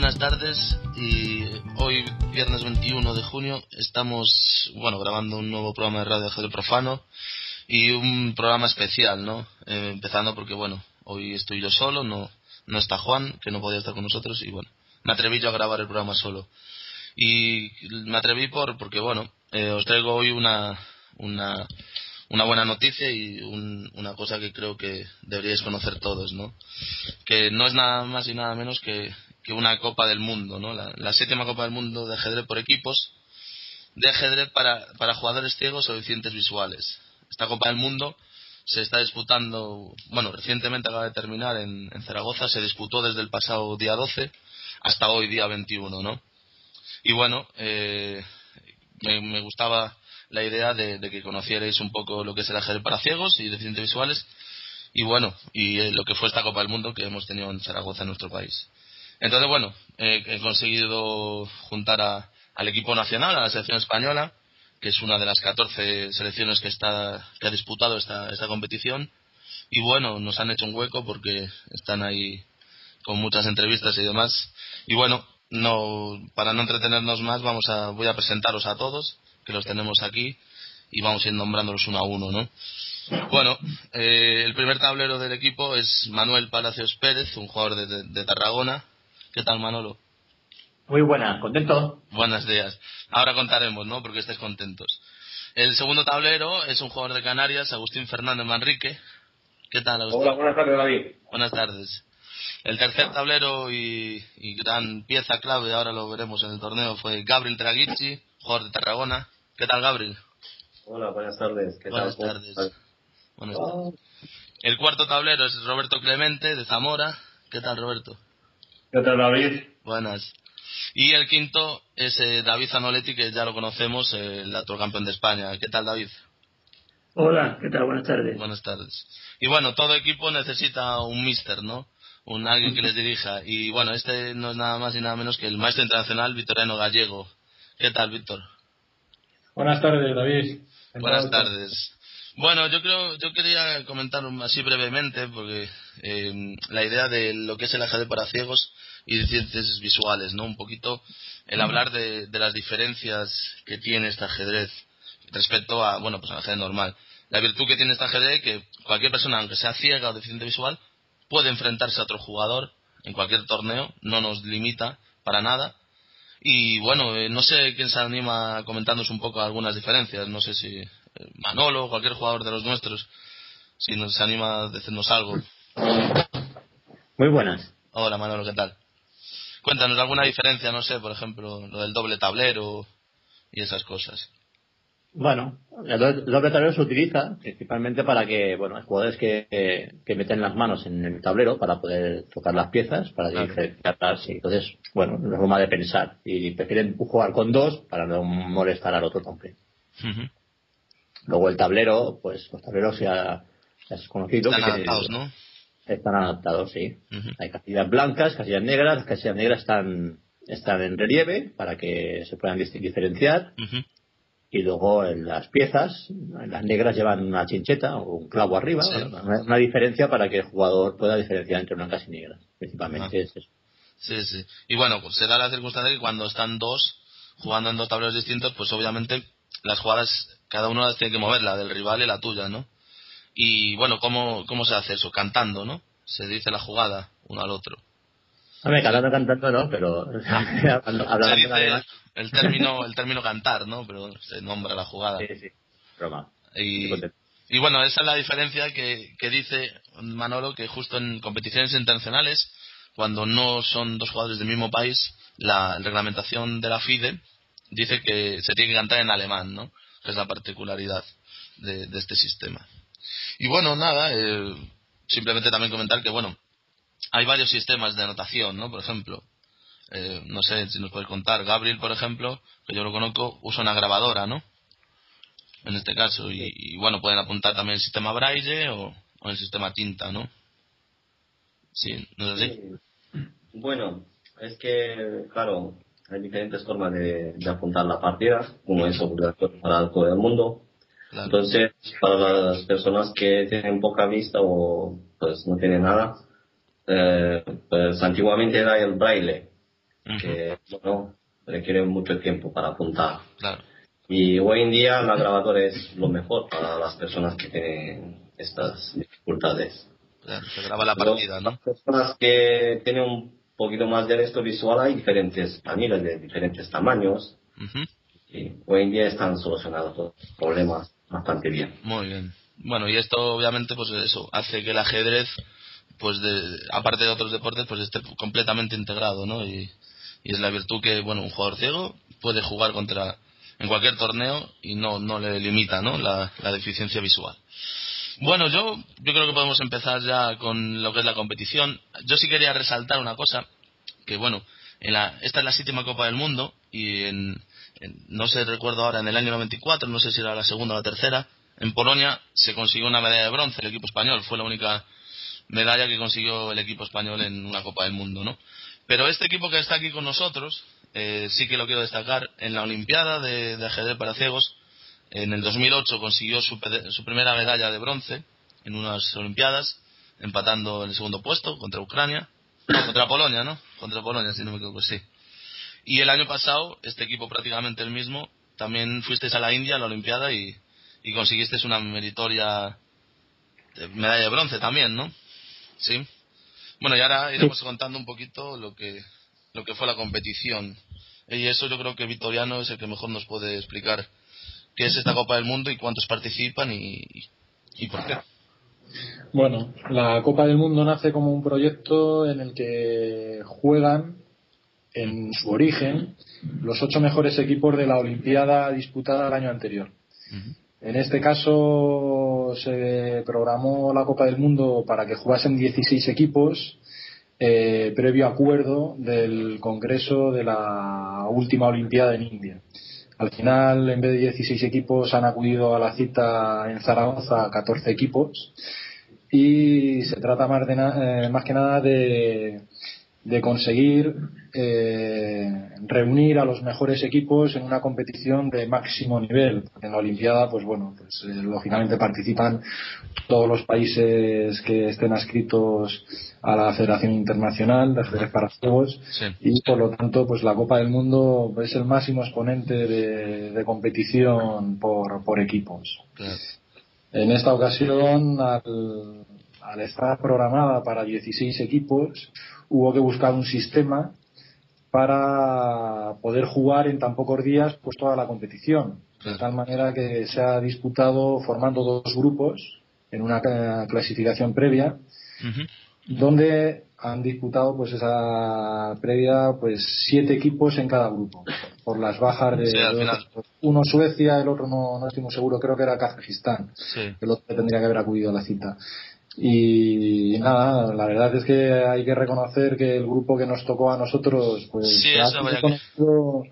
buenas tardes y hoy viernes 21 de junio estamos bueno grabando un nuevo programa de radio Ajedrez Profano y un programa especial, ¿no? Eh, empezando porque bueno, hoy estoy yo solo, no no está Juan, que no podía estar con nosotros y bueno, me atreví yo a grabar el programa solo. Y me atreví por porque bueno, eh, os traigo hoy una una una buena noticia y una cosa que creo que deberíais conocer todos, ¿no? Que no es nada más y nada menos que, que una Copa del Mundo, ¿no? La, séptima Copa del Mundo de ajedrez por equipos, de ajedrez para, para jugadores ciegos o deficientes visuales. Esta Copa del Mundo se está disputando, bueno, recientemente acaba de terminar en, Zaragoza, se disputó desde el pasado día 12 hasta hoy, día 21, ¿no? Y bueno, eh, me gustaba la idea de, que conocierais un poco lo que es el ajedrez para ciegos y deficientes visuales y bueno, y eh, lo que fue esta Copa del Mundo que hemos tenido en Zaragoza, en nuestro país. Entonces, bueno, he conseguido juntar a, al equipo nacional, a la selección española, que es una de las 14 selecciones que, está, que ha disputado esta, esta competición. Y bueno, nos han hecho un hueco porque están ahí con muchas entrevistas y demás. Y bueno, no, para no entretenernos más, vamos a, voy a presentaros a todos que los tenemos aquí y vamos a ir nombrándolos uno a uno, ¿no? Bueno, eh, el primer tablero del equipo es Manuel Palacios Pérez, un jugador de, Tarragona. ¿Qué tal, Manolo? Muy buena, ¿contento? Buenos días. Ahora contaremos, ¿no? Porque estés contentos. El segundo tablero es un jugador de Canarias, Agustín Fernández Manrique. ¿Qué tal, Agustín? Hola, buenas tardes, David. Buenas tardes. El tercer tablero y, y gran pieza clave, ahora lo veremos en el torneo, fue Gabriel Traguici, jugador de Tarragona. ¿Qué tal, Gabriel? Hola, buenas tardes. ¿Qué buenas Tardes. Buenas tardes. El cuarto tablero es Roberto Clemente, de Zamora. ¿Qué tal, Roberto? ¿Qué tal, David? Buenas. Y el quinto es eh, David Zanoletti, que ya lo conocemos, el actual campeón de España. ¿Qué tal, David? Hola, ¿qué tal? Buenas tardes. Buenas tardes. Y bueno, todo equipo necesita un mister, ¿no? Un alguien que les dirija. Y bueno, este no es nada más y nada menos que el maestro internacional Victoriano Gallego. ¿Qué tal, Víctor? Buenas tardes, David. Buenas tardes. Bueno, yo creo, yo quería comentar así brevemente, porque eh, la idea de lo que es el ajedrez para ciegos y ciencias visuales, ¿no? Un poquito el hablar de, las diferencias que tiene este ajedrez respecto a, bueno, pues al ajedrez normal. La virtud que tiene este ajedrez que cualquier persona, aunque sea ciega o deficiente visual, puede enfrentarse a otro jugador en cualquier torneo, no nos limita para nada y bueno, eh, no sé quién se anima comentándonos un poco algunas diferencias. No sé si Manolo cualquier jugador de los nuestros, si nos anima a decirnos algo. Muy buenas. Hola Manolo, ¿qué tal? Cuéntanos alguna diferencia, no sé, por ejemplo, lo del doble tablero y esas cosas. Bueno, el doble tablero se utiliza principalmente para que, bueno, jugadores que, que meten las manos en el tablero para poder tocar las piezas, para diferenciarlas. Y entonces, bueno, es una forma de pensar. Y prefieren jugar con dos para no molestar al otro también. Luego el tablero, pues los tableros ya, ya es conocido. Están adaptados, ¿no? Están adaptados, sí. Hay casillas blancas, casillas negras. Las casillas negras están, están en relieve para que se puedan diferenciar y luego en las piezas, las negras llevan una chincheta o un clavo arriba, una, diferencia para que el jugador pueda diferenciar entre blancas y negras, principalmente es eso. Sí, sí. Y bueno, pues se da la circunstancia que cuando están dos jugando en dos tableros distintos, pues obviamente las jugadas, cada uno tiene que mover, la del rival y la tuya, ¿no? Y bueno, ¿cómo, cómo se hace eso? Cantando, ¿no? Se dice la jugada uno al otro. Hombre, cantando, cantando no, pero hablando dice el término, el término cantar, ¿no? Pero se nombra la jugada. Sí, sí, broma. Y, y bueno, esa es la diferencia que, que dice Manolo, que justo en competiciones internacionales, cuando no son dos jugadores del mismo país, la reglamentación de la FIDE dice que se tiene que cantar en alemán, ¿no? Que es la particularidad de, de este sistema. Y bueno, nada, eh, simplemente también comentar que, bueno, hay varios sistemas de anotación, ¿no? Por ejemplo, eh, no sé si nos puedes contar, Gabriel, por ejemplo, que yo lo conozco, usa una grabadora, ¿no? En este caso, y, bueno, pueden apuntar también el sistema braille o, el sistema tinta, ¿no? Sí, ¿no es así? Bueno, es que, claro, hay diferentes formas de, apuntar la partida, como es obligatorio para todo el mundo. Entonces, para las personas que tienen poca vista o pues no tienen nada, eh, pues antiguamente era el braille. que bueno, requiere mucho tiempo para apuntar. Y hoy en día la grabadora es lo mejor para las personas que tienen estas dificultades. se graba la partida, ¿no? Las personas que tienen un poquito más de resto visual hay diferentes paneles de diferentes tamaños. Y hoy en día están solucionados los problemas bastante bien. Muy bien. Bueno, y esto obviamente pues eso hace que el ajedrez pues de, aparte de otros deportes pues esté completamente integrado, ¿no? Y, y es la virtud que bueno, un jugador ciego puede jugar contra en cualquier torneo y no no le limita, ¿no? La, la deficiencia visual. Bueno, yo, yo creo que podemos empezar ya con lo que es la competición. Yo sí quería resaltar una cosa, que bueno, en la, esta es la séptima Copa del Mundo y en, no sé, recuerdo ahora, en el año 94, no sé si era la segunda o la tercera, en Polonia se consiguió una medalla de bronce el equipo español, fue la única medalla que consiguió el equipo español en una Copa del Mundo, ¿no? Pero este equipo que está aquí con nosotros, eh, sí que lo quiero destacar, en la Olimpiada de ajedrez para ciegos, en el 2008 consiguió su, su, primera medalla de bronce en unas Olimpiadas, empatando en el segundo puesto contra Ucrania, contra Polonia, ¿no? Contra Polonia, si no me equivoco, sí. Y el año pasado, este equipo prácticamente el mismo, también fuisteis a la India, a la Olimpiada, y, y conseguisteis una meritoria medalla de bronce también, ¿no? Sí. Bueno, y ahora iremos contando un poquito lo que, lo que fue la competición. Y eso yo creo que Vitoriano es el que mejor nos puede explicar qué es esta Copa del Mundo y cuántos participan y, y por qué. Bueno, la Copa del Mundo nace como un proyecto en el que juegan en su origen los ocho mejores equipos de la Olimpiada disputada el año anterior. En este caso se programó la Copa del Mundo para que jugasen 16 equipos eh, previo acuerdo del Congreso de la última Olimpiada en India. Al final, en vez de 16 equipos, han acudido a la cita en Zaragoza 14 equipos y se trata más, de eh, más que nada de, de conseguir eh, reunir a los mejores equipos en una competición de máximo nivel. En la Olimpiada, pues bueno, pues eh, lógicamente participan todos los países que estén adscritos a la Federación Internacional de Ajedrez para Juegos y por lo tanto, pues la Copa del Mundo es el máximo exponente de, competición por, por equipos. En esta ocasión, al, al estar programada para 16 equipos, hubo que buscar un sistema para poder jugar en tan pocos días pues toda la competición. De tal manera que se ha disputado formando dos grupos en una clasificación previa donde han disputado pues esa previa pues siete equipos en cada grupo por las bajas de, uno Suecia el otro no, no estoy muy seguro creo que era Kazajistán el otro tendría que haber acudido a la cita y nada, la verdad es que hay que reconocer que el grupo que nos tocó a nosotros, pues ha, sido conocido,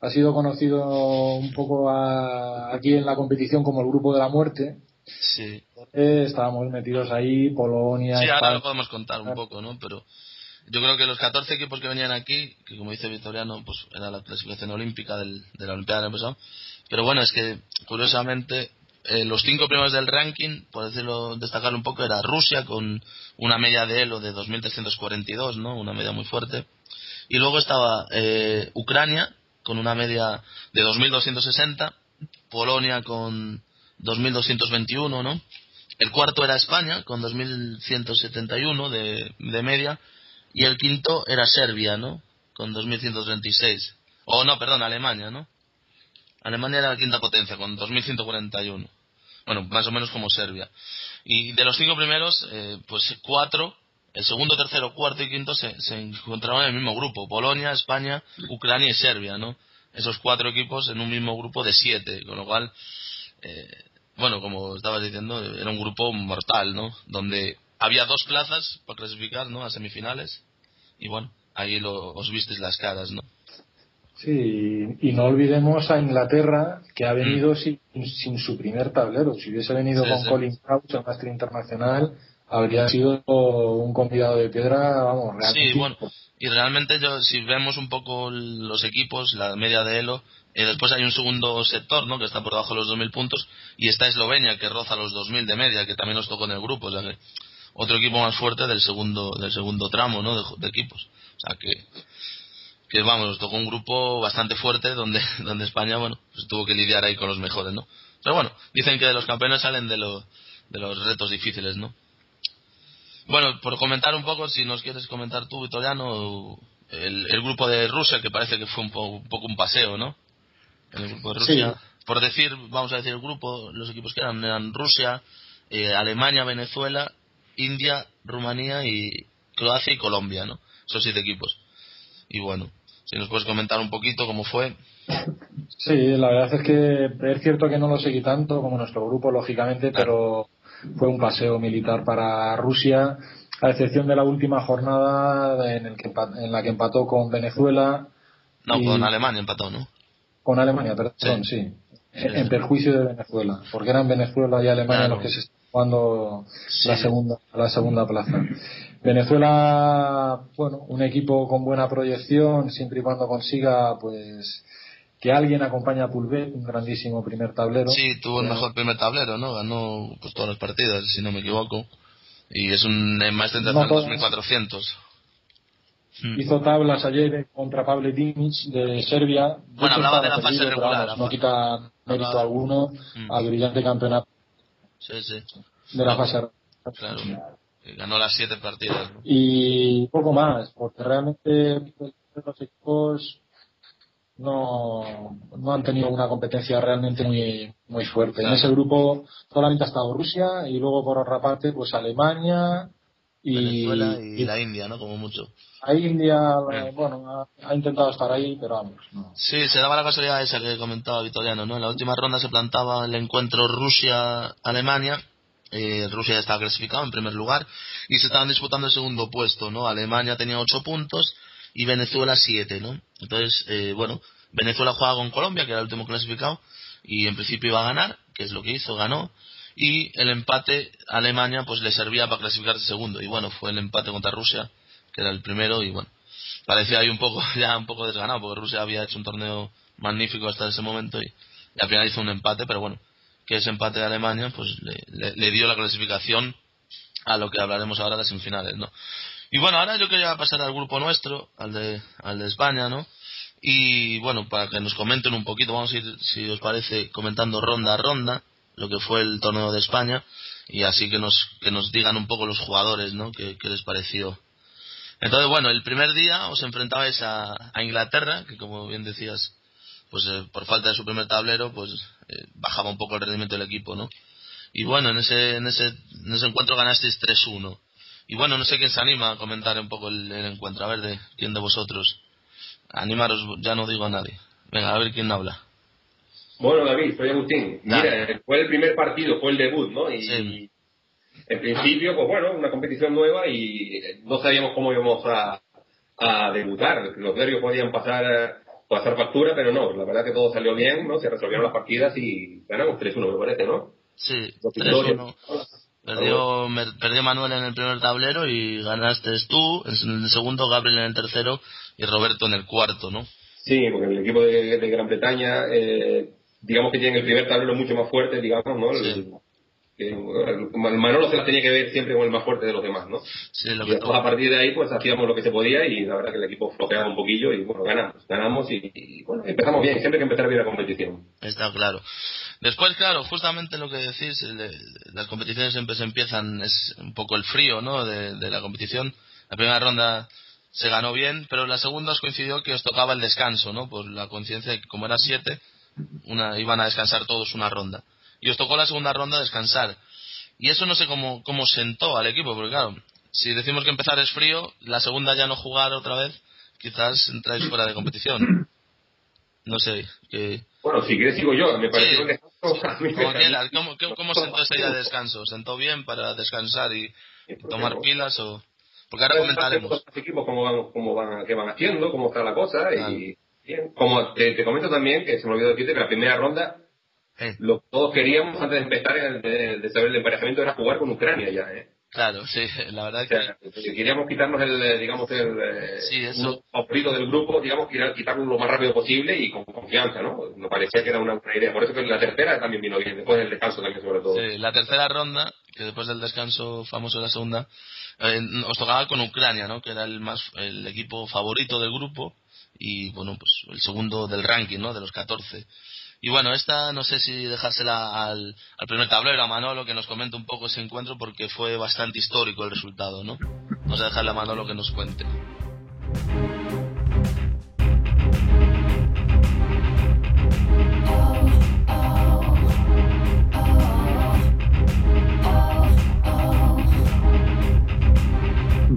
ha, sido conocido, un poco aquí en la competición como el grupo de la muerte. Sí. Estábamos metidos ahí, Polonia. Sí, ahora lo podemos contar un poco, ¿no? Pero yo creo que los 14 equipos que venían aquí, que como dice Victoriano, pues era la clasificación olímpica del, de la Olimpiada del pasado. Pero bueno, es que curiosamente eh, los cinco primeros del ranking, por decirlo, destacarlo un poco, era Rusia con una media de Elo de 2.342, ¿no? Una media muy fuerte. Y luego estaba eh, Ucrania con una media de 2.260, Polonia con 2.221, ¿no? El cuarto era España con 2.171 de, de media y el quinto era Serbia, ¿no? Con 2.136. O no, perdón, Alemania, ¿no? Alemania era la quinta potencia con 2.141 bueno, más o menos como Serbia. Y de los cinco primeros, eh, pues cuatro, el segundo, tercero, cuarto y quinto se, se encontraron en el mismo grupo, Polonia, España, Ucrania y Serbia, ¿no? Esos cuatro equipos en un mismo grupo de siete, con lo cual, eh, bueno, como estabas diciendo, era un grupo mortal, ¿no? Donde había dos plazas para clasificar, ¿no? A semifinales, y bueno, ahí lo, os visteis las caras, ¿no? Sí, y no olvidemos a Inglaterra, que ha venido mm. sin, su primer tablero. Si hubiese venido con Colin Crouch, el máster internacional, habría sido un convidado de piedra, vamos, realmente. Sí, bueno, y realmente yo, si vemos un poco los equipos, la media de Elo, y eh, después hay un segundo sector, ¿no? Que está por debajo de los 2.000 puntos, y está Eslovenia, que roza los 2.000 de media, que también nos tocó en el grupo, o sea que otro equipo más fuerte del segundo, del segundo tramo, ¿no? De, equipos. O sea que que vamos, tocó un grupo bastante fuerte donde, donde España, bueno, pues tuvo que lidiar ahí con los mejores, ¿no? Pero bueno, dicen que de los campeones salen de, lo, de los retos difíciles, ¿no? Bueno, por comentar un poco, si nos quieres comentar tú, Vitoriano, el, el grupo de Rusia, que parece que fue un, poco un paseo, ¿no? El grupo de Rusia. Por decir, vamos a decir el grupo, los equipos que eran, eran Rusia, eh, Alemania, Venezuela, India, Rumanía y Croacia y Colombia, ¿no? Esos siete equipos. Y bueno, si nos puedes comentar un poquito cómo fue. Sí, la verdad es que es cierto que no lo seguí tanto como nuestro grupo, lógicamente, pero fue un paseo militar para Rusia, a excepción de la última jornada en, el que, en la que empató con Venezuela. No, con Alemania empató, ¿no? Con Alemania, perdón, sí. En, perjuicio de Venezuela, porque eran Venezuela y Alemania los que se están jugando la segunda, la segunda plaza. Venezuela, bueno, un equipo con buena proyección, siempre y cuando consiga, pues, que alguien acompañe a Pulvet, un grandísimo primer tablero. Sí, tuvo el mejor primer tablero, ¿no? Ganó pues todas las partidas, si no me equivoco. Y es un más de 2400. Hmm. Hizo tablas ayer contra Pavle Dimic de Serbia. Bueno, hablaba de la fase regular. no quita mérito alguno hmm. al brillante campeonato sí, sí. de la fase Claro. Ganó las siete partidas. Y poco más, porque realmente los equipos no, no han tenido una competencia realmente muy, muy fuerte. En ese grupo solamente ha estado Rusia y luego por otra parte pues Alemania y, y, la India, ¿no? Como mucho. La India, bueno, ha, intentado estar ahí, pero vamos. No. Sí, se daba la casualidad esa que comentaba Vitoriano, ¿no? En la última ronda se plantaba el encuentro Rusia-Alemania. Eh, Rusia ya estaba clasificado en primer lugar y se estaban disputando el segundo puesto, ¿no? Alemania tenía ocho puntos y Venezuela siete, ¿no? Entonces, eh, bueno, Venezuela jugaba con Colombia, que era el último clasificado, y en principio iba a ganar, que es lo que hizo, ganó, y el empate Alemania pues le servía para clasificarse segundo, y bueno, fue el empate contra Rusia, que era el primero, y bueno, parecía ahí un poco, ya un poco desganado, porque Rusia había hecho un torneo magnífico hasta ese momento, y, y al final hizo un empate, pero bueno, que ese empate de Alemania pues le, le dio la clasificación a lo que hablaremos ahora de las semifinales, ¿no? Y bueno, ahora yo quería pasar al grupo nuestro, al de, al de España, ¿no? Y bueno, para que nos comenten un poquito, vamos a ir, si os parece, comentando ronda a ronda lo que fue el torneo de España y así que nos, que nos digan un poco los jugadores, ¿no? ¿Qué, les pareció? Entonces, bueno, el primer día os enfrentabais a, a Inglaterra, que como bien decías, pues eh, por falta de su primer tablero, pues eh, bajaba un poco el rendimiento del equipo, ¿no? Y bueno, en ese, en ese, en ese encuentro ganasteis 3-1. Y bueno, no sé quién se anima a comentar un poco el, encuentro. A ver, de quién de vosotros. Animaros, ya no digo a nadie. Venga, a ver quién habla. Bueno, David, soy Agustín. Mira, fue el primer partido, fue el debut, ¿no? Y en principio, pues bueno, una competición nueva y no sabíamos cómo íbamos a, a debutar. Los nervios podían pasar pasar factura, pero no, la verdad que todo salió bien, ¿no? Se resolvieron las partidas y ganamos 3-1, me parece, ¿no? Sí, 3-1. Perdió, perdió Manuel en el primer tablero y ganaste tú, en el segundo Gabriel en el tercero y Roberto en el cuarto, ¿no? Sí, porque el equipo de, Gran Bretaña, eh, digamos que tiene el primer tablero mucho más fuerte, digamos, ¿no? El, Manolo se las tenía que ver siempre con el más fuerte de los demás, ¿no? Sí, lo y a partir de ahí, pues hacíamos lo que se podía y la verdad que el equipo flojeaba un poquillo y bueno, ganamos, ganamos y, bueno, empezamos bien, siempre que empezar bien la competición. Está claro. Después, claro, justamente lo que decís, las competiciones siempre se empiezan, es un poco el frío, ¿no? De, de la competición. La primera ronda se ganó bien, pero la segunda os coincidió que os tocaba el descanso, ¿no? Por la conciencia de que como era siete, una, iban a descansar todos una ronda y os tocó la segunda ronda descansar. Y eso no sé cómo, cómo sentó al equipo, porque claro, si decimos que empezar es frío, la segunda ya no jugar otra vez, quizás entráis fuera de competición. No sé, que... Bueno, si quieres sigo yo, me parece un descanso... ¿Cómo, ¿Cómo, sentó esa idea de descanso? ¿Sentó bien para descansar y tomar pilas o...? Porque ahora comentaremos. Los equipos cómo van, cómo van, qué van haciendo, cómo está la cosa y... Bien. Como te, te comento también, que se me olvidó decirte que la primera ronda lo que todos queríamos antes de empezar de, saber el emparejamiento era jugar con Ucrania ya, ¿eh? Claro, sí, la verdad es que... queríamos quitarnos el, eh, digamos, el eh, sí, eso... del grupo, digamos, quitarlo lo más rápido posible y con confianza, ¿no? Nos parecía que era una, buena idea. Por eso que la tercera también vino bien, después del descanso también sobre todo. Sí, la tercera ronda, que después del descanso famoso de la segunda, eh, os tocaba con Ucrania, ¿no? Que era el más el equipo favorito del grupo y bueno, pues el segundo del ranking, ¿no? De los 14. Y bueno, esta no sé si dejársela al, primer tablero, a Manolo, que nos comente un poco ese encuentro porque fue bastante histórico el resultado, ¿no? Vamos a dejarle a Manolo que nos cuente.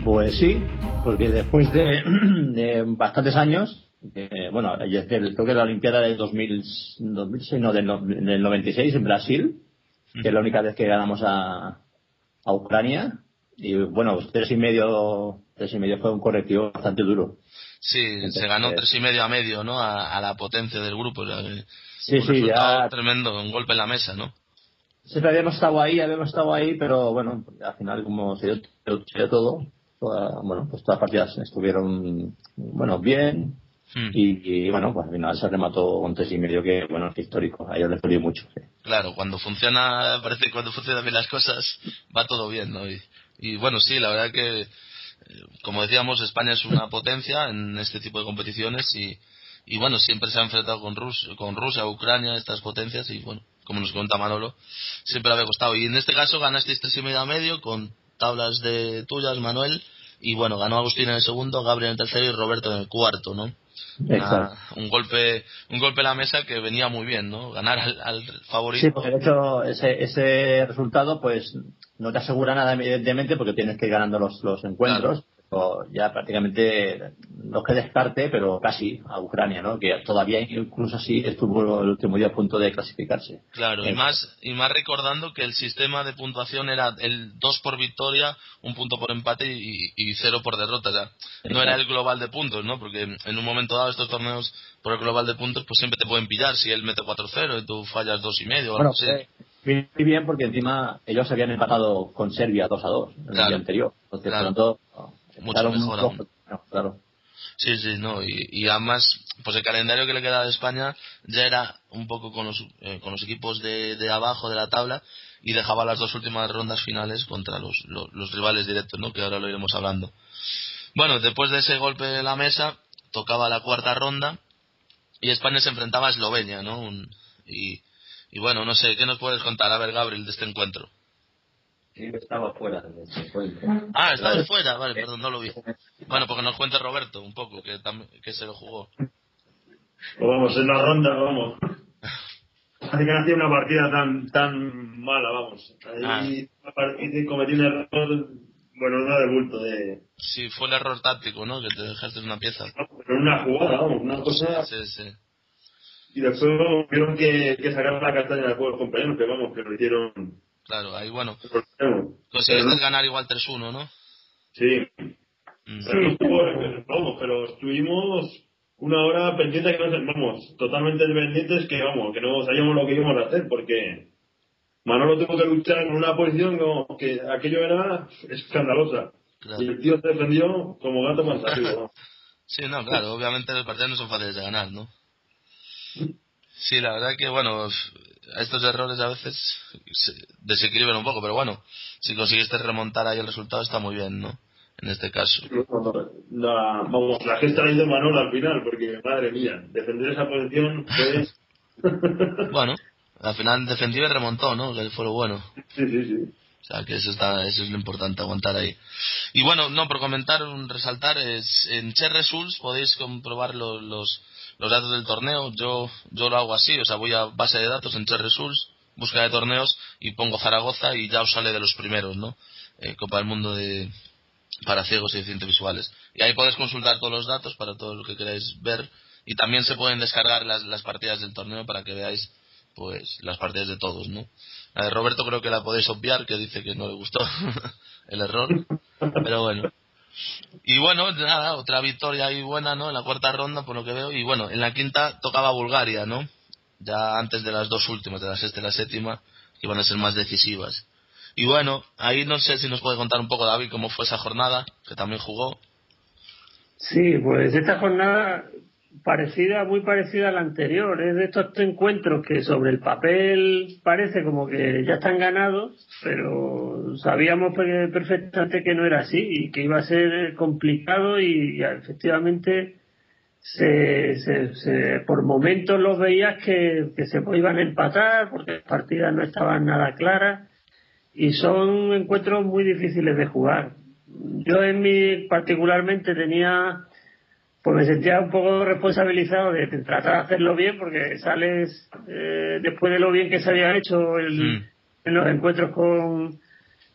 Pues sí, porque después de, bastantes años, bueno, creo que la Olimpiada del 2006, no, del, 96 en Brasil, que es la única vez que ganamos a, a Ucrania, y bueno, tres y medio, tres y medio fue un correctivo bastante duro. Sí, se ganó tres y medio a medio, ¿no? A, la potencia del grupo. sí, sí, ya. Tremendo, un golpe en la mesa, ¿no? Siempre habíamos estado ahí, habíamos estado ahí, pero bueno, al final como se dio todo, bueno, pues todas las partidas estuvieron, bueno, bien. Hmm. Y, bueno, pues al final se remató un tres y medio que, bueno, histórico. A ellos les mucho. Claro, cuando funciona, parece que cuando funcionan bien las cosas, va todo bien, ¿no? Y, bueno, sí, la verdad que, eh, como decíamos, España es una potencia en este tipo de competiciones y, y bueno, siempre se ha enfrentado con, Rus con Rusia, Ucrania, estas potencias y bueno, como nos cuenta Manolo, siempre había costado. Y en este caso ganasteis tres y medio a medio con tablas de tuyas, Manuel, y bueno, ganó Agustín en el segundo, Gabriel en el tercero y Roberto en el cuarto, ¿no? un golpe un golpe a la mesa que venía muy bien, ¿no? Ganar al, favorito. Sí, porque de hecho ese, ese resultado pues no te asegura nada evidentemente porque tienes que ir ganando los, los encuentros, ya prácticamente no que descarte, pero casi a Ucrania, ¿no? Que todavía incluso así estuvo el último día a punto de clasificarse. Claro, y más y más recordando que el sistema de puntuación era el 2 por victoria, un punto por empate y, y cero por derrota, ya. No era el global de puntos, ¿no? Porque en un momento dado estos torneos por el global de puntos pues siempre te pueden pillar si él mete 4-0 y tú fallas dos y medio o algo así. Eh, muy bien porque encima ellos habían empatado con Serbia 2 a 2 en el día anterior. Entonces, claro mucho mejor Claro. Sí, sí, no, y, además, pues el calendario que le quedaba de España ya era un poco con los, eh, con los equipos de, de, abajo de la tabla y dejaba las dos últimas rondas finales contra los, los, rivales directos, ¿no? Que ahora lo iremos hablando. Bueno, después de ese golpe de la mesa, tocaba la cuarta ronda y España se enfrentaba a Eslovenia, ¿no? y, y bueno, no sé, ¿qué nos puedes contar, a ver, Gabriel, de este encuentro? Sí, estaba fuera de encuentro. Ah, estaba fuera, vale, perdón, no lo vi. Bueno, porque nos cuente Roberto un poco, que, que se lo jugó. Pues vamos, en la ronda, vamos. Así que no hacía una partida tan tan mala, vamos. Ahí ah. cometí un error, bueno, no de bulto, de... Sí, fue el error táctico, ¿no? Que te dejaste una pieza. pero una jugada, vamos, una cosa... Sí, sí. Y después tuvieron que, que sacar la castaña de los compañeros, que vamos, que lo hicieron Claro, ahí bueno. Conseguiste ganar igual 3-1, ¿no? Sí. Mm. Pero, vamos, pero estuvimos una hora pendiente que no vamos, totalmente dependientes que vamos, que no sabíamos lo que íbamos a hacer porque Manolo tuvo que luchar en una posición como que aquello era escandalosa. Y el tío se defendió como gato más ¿no? sí, no, claro, obviamente los partidos no son fáciles de ganar, ¿no? Sí, la verdad que, bueno, estos errores a veces se desequilibran un poco, pero bueno, si conseguiste remontar ahí el resultado está muy bien, ¿no? En este caso. La, vamos, la gesta de Manolo al final, porque madre mía, defender esa posición pues... bueno, al final defendió y remontó, ¿no? Que fue lo bueno. Sí, sí, sí. O sea, que eso, está, eso es lo importante, aguantar ahí. Y bueno, no, por comentar, resaltar, es en Che Results podéis comprobar los, los los datos del torneo, yo, yo lo hago así, o sea, voy a base de datos en Results, búsqueda de torneos y pongo Zaragoza y ya os sale de los primeros, ¿no? Eh, Copa del Mundo de para ciegos y deficientes visuales. Y ahí podéis consultar todos los datos para todo lo que queráis ver y también se pueden descargar las, las partidas del torneo para que veáis pues las partidas de todos, ¿no? La Roberto creo que la podéis obviar, que dice que no le gustó el error, pero bueno. Y bueno, nada, otra victoria ahí buena, ¿no? En la cuarta ronda, por lo que veo. Y bueno, en la quinta tocaba Bulgaria, ¿no? Ya antes de las dos últimas, de la sexta y la séptima, que iban a ser más decisivas. Y bueno, ahí no sé si nos puede contar un poco, David, cómo fue esa jornada, que también jugó. Sí, pues esta jornada parecida, muy parecida a la anterior. Es de estos encuentros que sobre el papel parece como que ya están ganados, pero sabíamos perfectamente que no era así y que iba a ser complicado y, efectivamente se, se, por momentos los veías que, que se iban a empatar porque las partidas no estaban nada claras y son encuentros muy difíciles de jugar. Yo en mi particularmente tenía, pues me sentía un poco responsabilizado de tratar de hacerlo bien porque sales eh, después de lo bien que se había hecho mm. en los encuentros con,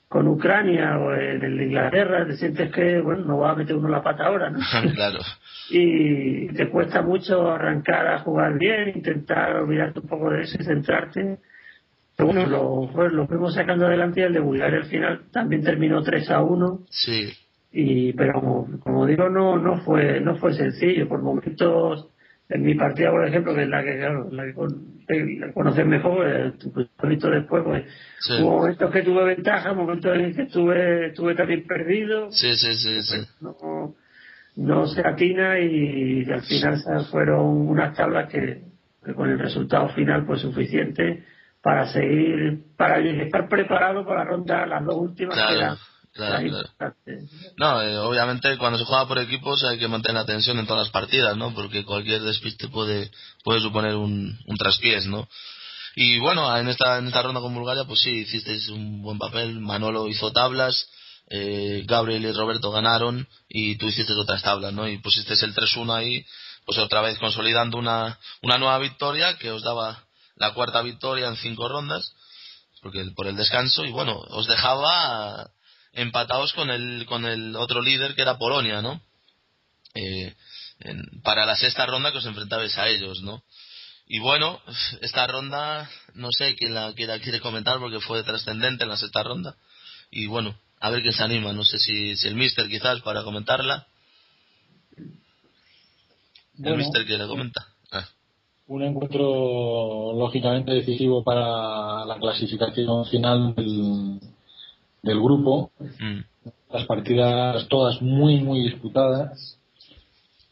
con Ucrania o en el de Inglaterra, te sientes que, bueno, no va a meter uno la pata ahora, ¿no? claro. y te cuesta mucho arrancar a jugar bien, intentar olvidarte un poco de eso y centrarte. Pero bueno, lo, pues, lo fuimos sacando adelante y el de Bulgaria al final también terminó 3 a 1. Sí. Y, pero como, digo, no, no fue, no fue sencillo. Por momentos, en mi partida, por ejemplo, que es la que, claro, la que conoces mejor, eh, pues, visto después, pues, hubo momentos que tuve ventaja, momentos en que estuve, estuve también perdido. Sí, sí, sí, sí. No, no se atina y, al final fueron unas tablas que, con el resultado final pues suficiente para seguir, para estar preparado para la ronda, las dos últimas. Claro, claro, No, eh, obviamente cuando se juega por equipos hay que mantener la tensión en todas las partidas, ¿no? Porque cualquier despiste puede, puede suponer un, un traspiés, ¿no? Y bueno, en esta, en esta ronda con Bulgaria, pues sí, hicisteis un buen papel. Manolo hizo tablas, eh, Gabriel y Roberto ganaron y tú hiciste otras tablas, ¿no? Y pusiste el 3-1 ahí, pues otra vez consolidando una, una nueva victoria que os daba la cuarta victoria en cinco rondas, porque por el descanso, y bueno, os dejaba empatados con el, con el otro líder que era Polonia, ¿no? Eh, para la sexta ronda que os enfrentabais a ellos, ¿no? Y bueno, esta ronda, no sé quién la, quién la quiere comentar porque fue trascendente en la sexta ronda. Y bueno, a ver quién se anima. No sé si, si el Mister quizás para comentarla. el Mister que le comenta. Ah. Un encuentro lógicamente decisivo para la clasificación final del, del grupo. Mm. Las partidas todas muy, muy disputadas.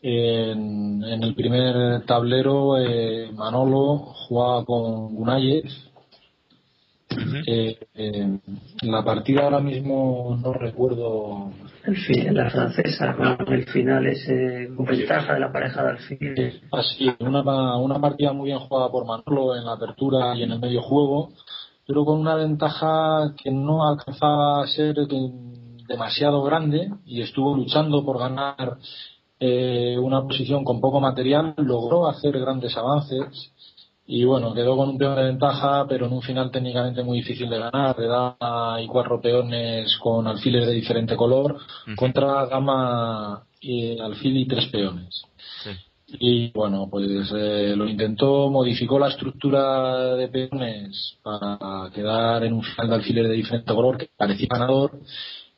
En, en el primer tablero, eh, Manolo jugaba con Gunayes eh, eh, la partida ahora mismo no recuerdo. El fin, la francesa, con el final ese con ventaja de la pareja de alfil. Así, una, una partida muy bien jugada por Manolo en la apertura y en el medio juego, pero con una ventaja que no alcanzaba a ser demasiado grande y estuvo luchando por ganar eh, una posición con poco material, logró hacer grandes avances y bueno, quedó con un peón de ventaja, pero en un final técnicamente muy difícil de ganar. Le da y cuatro peones con alfiles de diferente color contra gama y alfil y tres peones. Y bueno, pues eh, lo intentó, modificó la estructura de peones para quedar en un final de alfiler de diferente color que parecía ganador,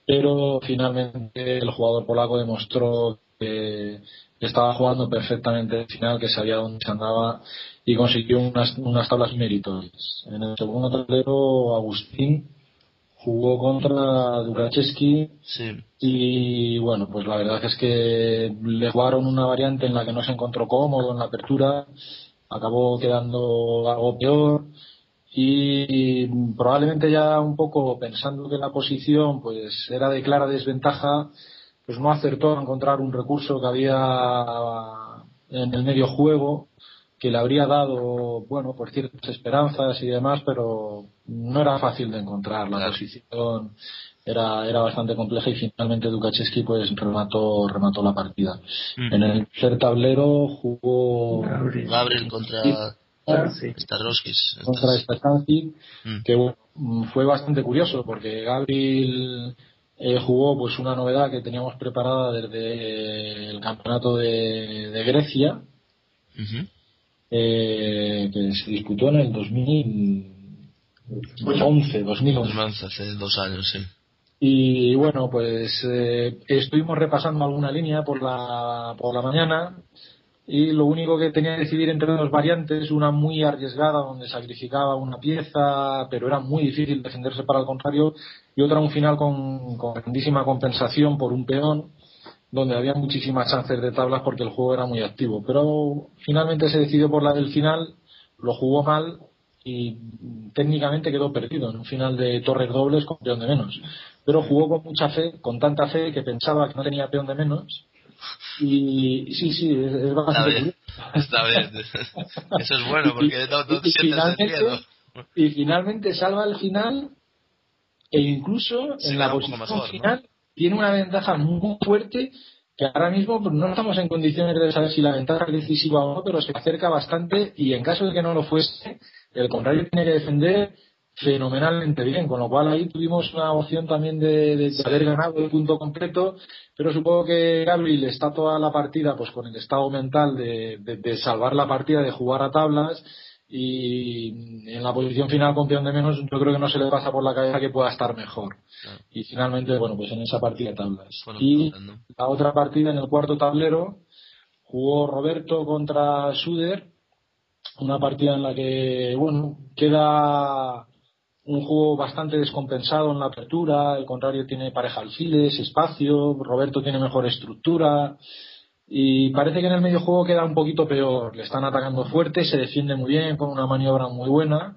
pero finalmente el jugador polaco demostró que estaba jugando perfectamente el final, que sabía dónde se andaba y consiguió unas, unas tablas meritorias. En el segundo tablero, Agustín jugó contra Dukachevsky y bueno, pues la verdad es que le jugaron una variante en la que no se encontró cómodo en la apertura, acabó quedando algo peor y probablemente ya un poco pensando que la posición pues era de clara desventaja, pues no acertó a encontrar un recurso que había en el medio juego que le habría dado, bueno, por ciertas esperanzas y demás, pero no era fácil de encontrar. La posición era, era bastante compleja y finalmente Dukachevsky pues remató, remató la partida. Mm. En el tercer tablero jugó Gabriel, contra Starowskis. Contra mm. que fue bastante curioso porque Gabriel eh, jugó pues una novedad que teníamos preparada desde el campeonato de, de Grecia eh, que se disputó en el 2011, 2011. hace dos años, sí. Y bueno, pues eh, estuvimos repasando alguna línea por la, por la mañana y lo único que tenía que decidir entre dos variantes, una muy arriesgada donde sacrificaba una pieza, pero era muy difícil defenderse para el contrario, y otra un final con, con grandísima compensación por un peón donde había muchísimas chances de tablas porque el juego era muy activo. Pero finalmente se decidió por la del final, lo jugó mal y técnicamente quedó perdido en un final de torres dobles con peón de menos. Pero jugó con mucha fe, con tanta fe que pensaba que no tenía peón de menos. Y sí, sí, es, bastante Está bien, Eso es bueno porque no, y, finalmente, y finalmente salva al final e incluso en la posición final tiene una ventaja muy fuerte que ahora mismo pues, no estamos en condiciones de saber si la ventaja es decisiva o no, pero se acerca bastante y en caso de que no lo fuese, el contrario tiene que defender fenomenalmente bien, con lo cual ahí tuvimos una opción también de, haber ganado el punto completo, pero supongo que Gabriel está toda la partida pues con el estado mental de, salvar la partida, de jugar a tablas y en la posición final con peón de menos yo creo que no se le pasa por la cabeza que pueda estar mejor. Y finalmente bueno pues en esa partida tablas y la otra partida en el cuarto tablero jugó Roberto contra Suder. Una partida en la que bueno queda un juego bastante descompensado en la apertura, el contrario tiene pareja alfiles, espacio, Roberto tiene mejor estructura y parece que en el medio juego queda un poquito peor, le están atacando fuerte, se defiende muy bien con una maniobra muy buena,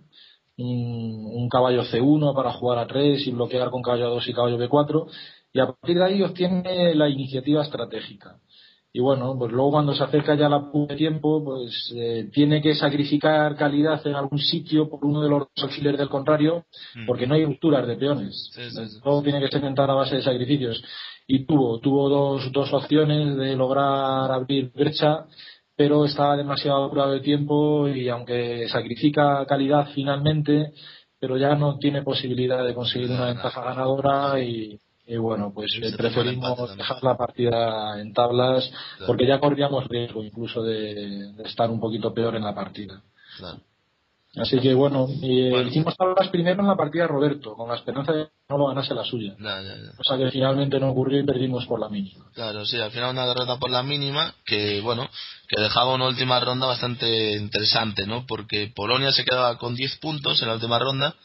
un, caballo C1 para jugar a 3 y bloquear con caballo 2 y caballo B4 y a partir de ahí obtiene la iniciativa estratégica. Y bueno, pues luego cuando se acerca ya la de tiempo, pues eh, tiene que sacrificar calidad en algún sitio por uno de los auxiliares del contrario, porque no hay rupturas de peones. Todo tiene que ser a base de sacrificios. Y tuvo, tuvo dos, dos opciones de lograr abrir brecha, pero estaba demasiado apurado de tiempo y aunque sacrifica calidad finalmente, pero ya no tiene posibilidad de conseguir una ventaja ganadora y, y bueno, pues preferimos dejar la partida en tablas porque ya corríamos riesgo incluso de, estar un poquito peor en la partida. Así que bueno, hicimos tablas primero en la partida Roberto, con la esperanza de que no lo ganase la suya. O sea que finalmente no ocurrió y perdimos por la mínima. Claro, sí, al final una derrota por la mínima que, bueno, que dejaba una última ronda bastante interesante, ¿no? Porque Polonia se quedaba con 10 puntos en la última ronda,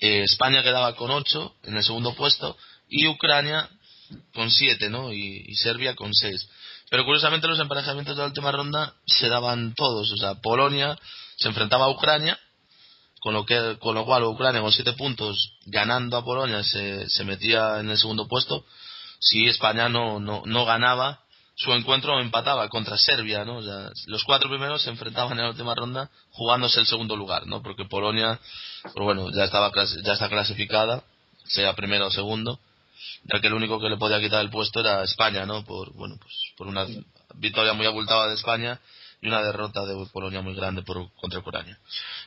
eh, España quedaba con 8 en el segundo puesto y Ucrania con 7, ¿no? Y, Serbia con 6. Pero curiosamente los emparejamientos de la última ronda se daban todos, o sea, Polonia se enfrentaba a Ucrania, con lo, que, con lo cual Ucrania con 7 puntos ganando a Polonia se, se metía en el segundo puesto, si España no, no, no ganaba su encuentro empataba contra Serbia, ¿no? O sea, los cuatro primeros se enfrentaban en la última ronda jugándose el segundo lugar, ¿no? Porque Polonia, pues bueno, ya estaba ya está clasificada, sea primero o segundo, ya que el único que le podía quitar el puesto era España, ¿no? Por, bueno, pues por una victoria muy abultada de España y una derrota de Polonia muy grande por, contra Ucrania.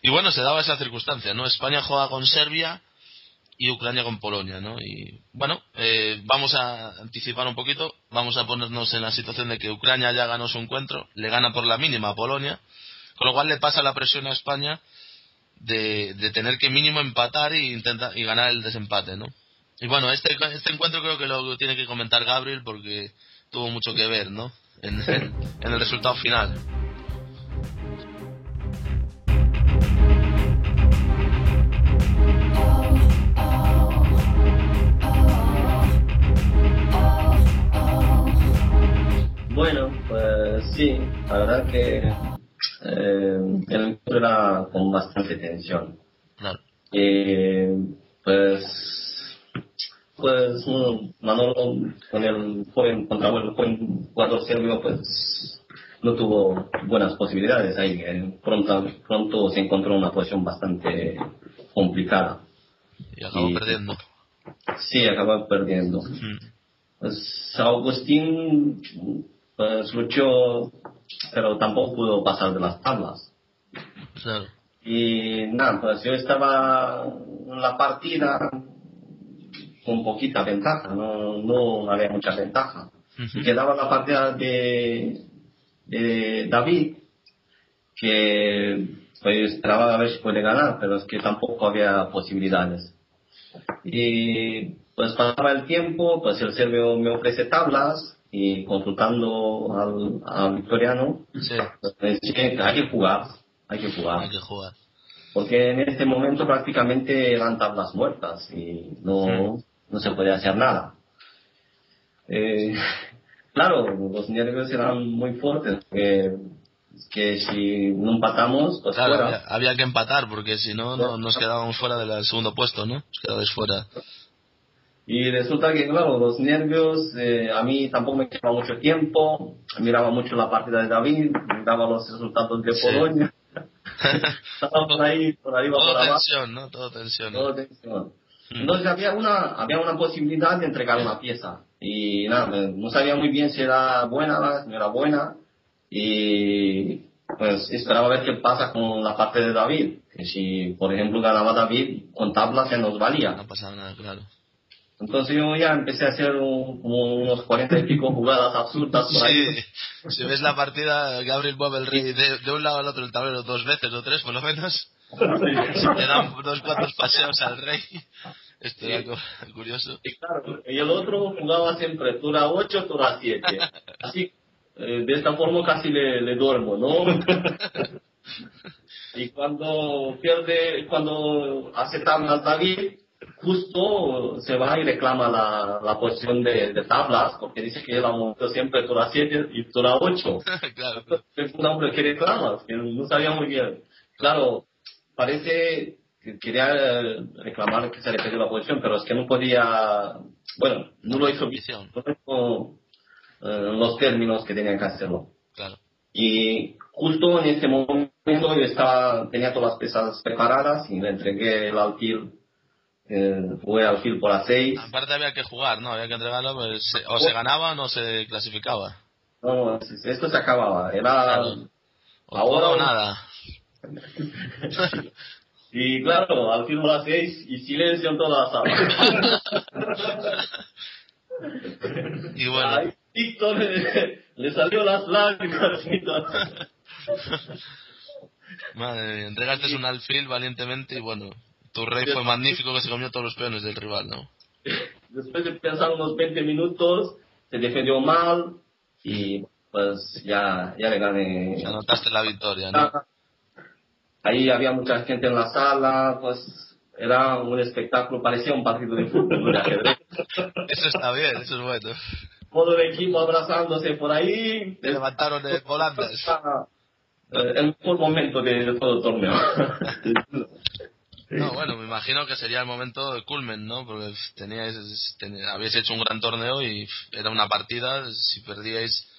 Y bueno, se daba esa circunstancia, ¿no? España juega con Serbia y Ucrania con Polonia, ¿no? Y bueno, eh, vamos a anticipar un poquito, vamos a ponernos en la situación de que Ucrania ya ganó su encuentro, le gana por la mínima a Polonia, con lo cual le pasa la presión a España de, de tener que mínimo empatar y intentar y ganar el desempate, ¿no? Y bueno, este, este encuentro creo que lo tiene que comentar Gabriel porque tuvo mucho que ver, ¿no? En, en el resultado final. Bueno, pues sí, la verdad que eh, el encuentro era con bastante tensión. Claro. Eh, pues pues Manolo con el joven contra el joven jugador serbio pues no tuvo buenas posibilidades ahí. Pronto pronto se encontró una posición bastante complicada. Y acabó perdiendo. Sí acabó perdiendo. Mm. pues Agustín pues luchó pero tampoco pudo pasar de las tablas. Claro. y nada pues yo estaba en la partida con poquita ventaja, no, no había mucha ventaja. Y quedaba la partida de, de David, que pues esperaba a ver si puede ganar, pero es que tampoco había posibilidades. Y pues pasaba el tiempo, pues el serbio me ofrece tablas y consultando al, al victoriano, sí. pues hay que jugar, hay que jugar. Hay que jugar. Porque en este momento prácticamente eran tablas muertas y no, no se podía hacer nada. Eh, claro, los nervios eran muy fuertes, que si no empatamos, pues fuera. Había, que empatar, porque si no, no nos quedábamos fuera del segundo puesto, ¿no? Nos quedábamos fuera. Y resulta que, claro, los nervios, eh, a mí tampoco me quedaba mucho tiempo, miraba mucho la partida de David, miraba los resultados de Polonia. Estaba por ahí, por arriba, Todo por abajo. tensión, ¿no? Todo tensión. ¿no? Todo tensión. Mm. Entonces había una, había una posibilidad de entregar una pieza. Y nada, no sabía muy bien si era buena, si no era buena. Y pues esperaba ver qué pasa con la parte de David. Que si, por ejemplo, ganaba David, con tablas ya nos valía. No pasaba nada, claro. Entonces yo ya empecé a hacer un- como unos 40 y pico jugadas absurdas por ahí. Sí, si ves la partida, Gabriel mueve el rey de, de un lado al otro del tablero dos veces o tres, por lo menos. Le dan dos cuantos paseos al rey. Esto era algo curioso. Y claro, y el otro jugaba siempre tura 8, tura 7. Así, eh, de esta forma casi le, le duermo, ¿no? y cuando pierde, cuando hace tablas David, justo se va y reclama la, la posición de, de tablas, porque dice que él ha movido siempre tura 7 y tura 8. claro. Es un hombre que reclama, que no sabía muy bien. Claro, parece que quería eh, reclamar que se le perdió la posición, pero es que no podía, bueno, no lo hizo bien, no eh, los términos que tenía que hacerlo. claro. Y justo en ese momento yo estaba, tenía todas las pesas preparadas y le entregué el alfil, eh, jugué alfil por a 6. Aparte había que jugar, ¿no? Había que entregarlo, pues, se- o se ganaba o no se clasificaba. No, esto se acababa, era Claro. O Ahora- o nada. Y claro, al fin las seis y silencio en toda la sala. Y bueno, Ahí Víctor le, le salió las lágrimas. madre mía, entregaste un alfil valientemente y bueno, tu rey fue magnífico que se comió todos los peones del rival, ¿no? Después de pensar unos 20 minutos, se defendió mal y pues ya, ya le gané. Ya notaste la victoria, ¿no? Ahí había mucha gente en la sala, pues era un espectáculo, parecía un partido de fútbol, de ajedrez. Eso está bien, eso es bueno. Todo el equipo abrazándose por ahí. Levantaron de volandas. Eh, el mejor momento de, de todo el torneo. No, bueno, me imagino que sería el momento de culmen, ¿no? Porque teníais, ten- habíais hecho un gran torneo y era una partida, si perdíais,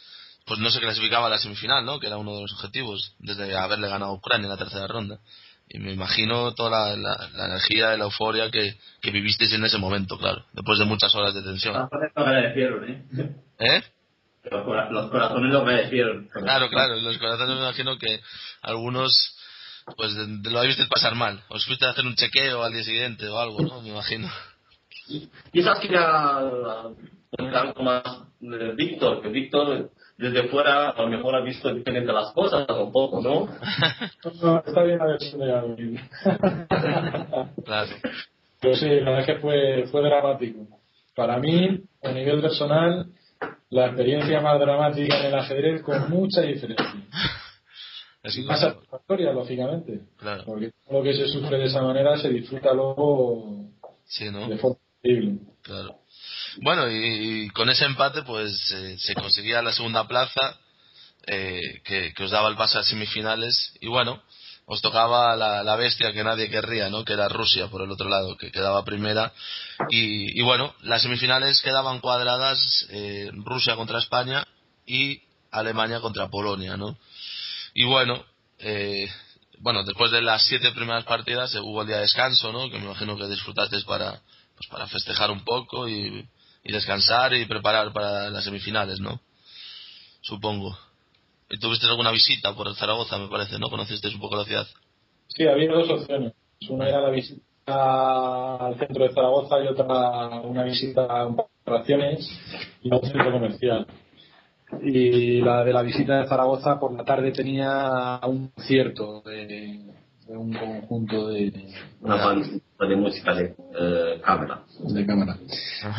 pues no se clasificaba a la semifinal, ¿no? Que era uno de los objetivos, desde haberle ganado a Ucrania en la tercera ronda. Y me imagino toda la, la- la energía y la euforia que, que vivisteis en ese momento, claro, después de muchas horas de tensión. Los corazones lo agradecieron, ¿eh? ¿Eh? Los, cora- los corazones lo agradecieron. Claro, claro, los corazones me imagino que algunos pues lo habéis pasar mal. Os fuiste a hacer un chequeo al día siguiente o algo, ¿no? Me imagino. Quizás algo más de Víctor, que Víctor desde fuera a lo mejor ha visto diferente las cosas un poco, ¿no? No, está bien versión de Gabriel. Claro. Pero sí, la verdad es que fue, fue dramático. Para mí, a nivel personal, la experiencia más dramática en el ajedrez con mucha diferencia. Más satisfactoria, lógicamente. claro. Porque todo lo que se sufre de esa manera se disfruta luego Sí, ¿no? de forma Claro. Bueno, y, con ese empate, pues eh, se conseguía la segunda plaza, eh, que, os daba el paso a semifinales. Y bueno, os tocaba la, la bestia que nadie querría, ¿no? Que era Rusia, por el otro lado, que quedaba primera. Y, y bueno, las semifinales quedaban cuadradas eh, Rusia contra España y Alemania contra Polonia, ¿no? Y bueno, eh, bueno, después de las siete primeras partidas eh, hubo el día de descanso, ¿no? Que me imagino que disfrutasteis para, pues para festejar un poco y, descansar y preparar para las semifinales, ¿no? Supongo. ¿Y tuviste alguna visita por Zaragoza, me parece, no? ¿Conocisteis un poco la ciudad? Sí, había dos opciones. Una era la visita al centro de Zaragoza y otra una visita a atracciones y a un centro comercial. Y la de la visita de Zaragoza por la tarde tenía un concierto de, de un conjunto de, Una banda de música de eh, cámara. de cámara.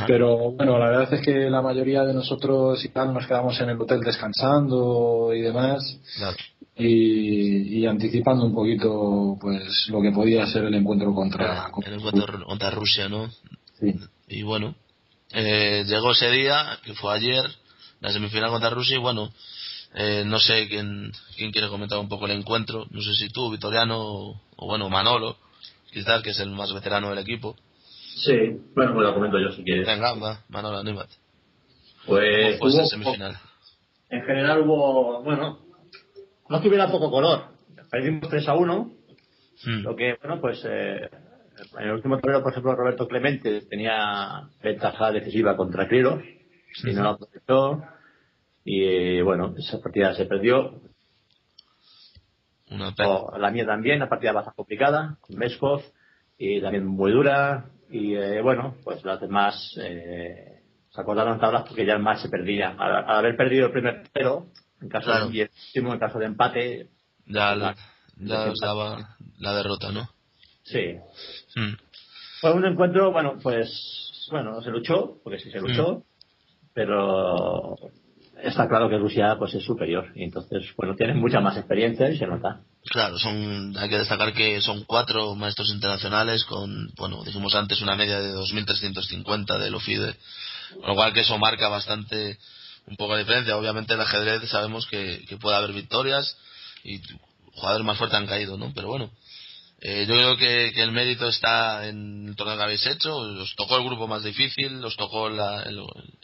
Pero bueno, la verdad es que la mayoría de nosotros y tal nos quedamos en el hotel descansando y demás Claro. y, y anticipando un poquito pues lo que podía ser el encuentro contra, el encuentro contra Rusia, ¿no? Sí. Y bueno, eh, llegó ese día, que fue ayer, la semifinal contra Rusia, y bueno, eh, no sé quién, quién quiere comentar un poco el encuentro, no sé si tú, Vitoriano, o, o bueno, Manolo, quizás, que es el más veterano del equipo. Sí, bueno, pues lo comento yo si quieres. Venga, va, Manolo, anímate. Pues. En semifinal. En general hubo, bueno, no que hubiera poco color. Perdimos 3 a 1. Hmm. Lo que, bueno, pues eh, en el último torneo, por ejemplo, Roberto Clemente tenía ventaja decisiva contra Cliro y no lo aprovechó. Y eh, bueno, esa partida se perdió. Una. O la mía también, una partida bastante complicada, con Meskov, y también muy dura. Y eh, bueno, pues las demás eh, se acordaron tablas porque ya el match se perdía. Al, al haber perdido el primer pero, en caso Claro. de en caso de empate, Ya, la, la- ya daba la derrota, ¿no? sí. Hmm. Fue un encuentro, bueno, pues, bueno, se luchó, porque sí se luchó, pero está claro que Rusia pues es superior y entonces, bueno, tienen mucha más experiencia y se nota. Claro, son, hay que destacar que son cuatro maestros internacionales con, bueno, dijimos antes una media de 2.350 del OFIDE, con lo cual que eso marca bastante un poco la diferencia. Obviamente el ajedrez sabemos que, que puede haber victorias y jugadores más fuertes han caído, ¿no? Pero bueno, eh, yo creo que, que el mérito está en el torneo que habéis hecho. Os tocó el grupo más difícil, os tocó la- el,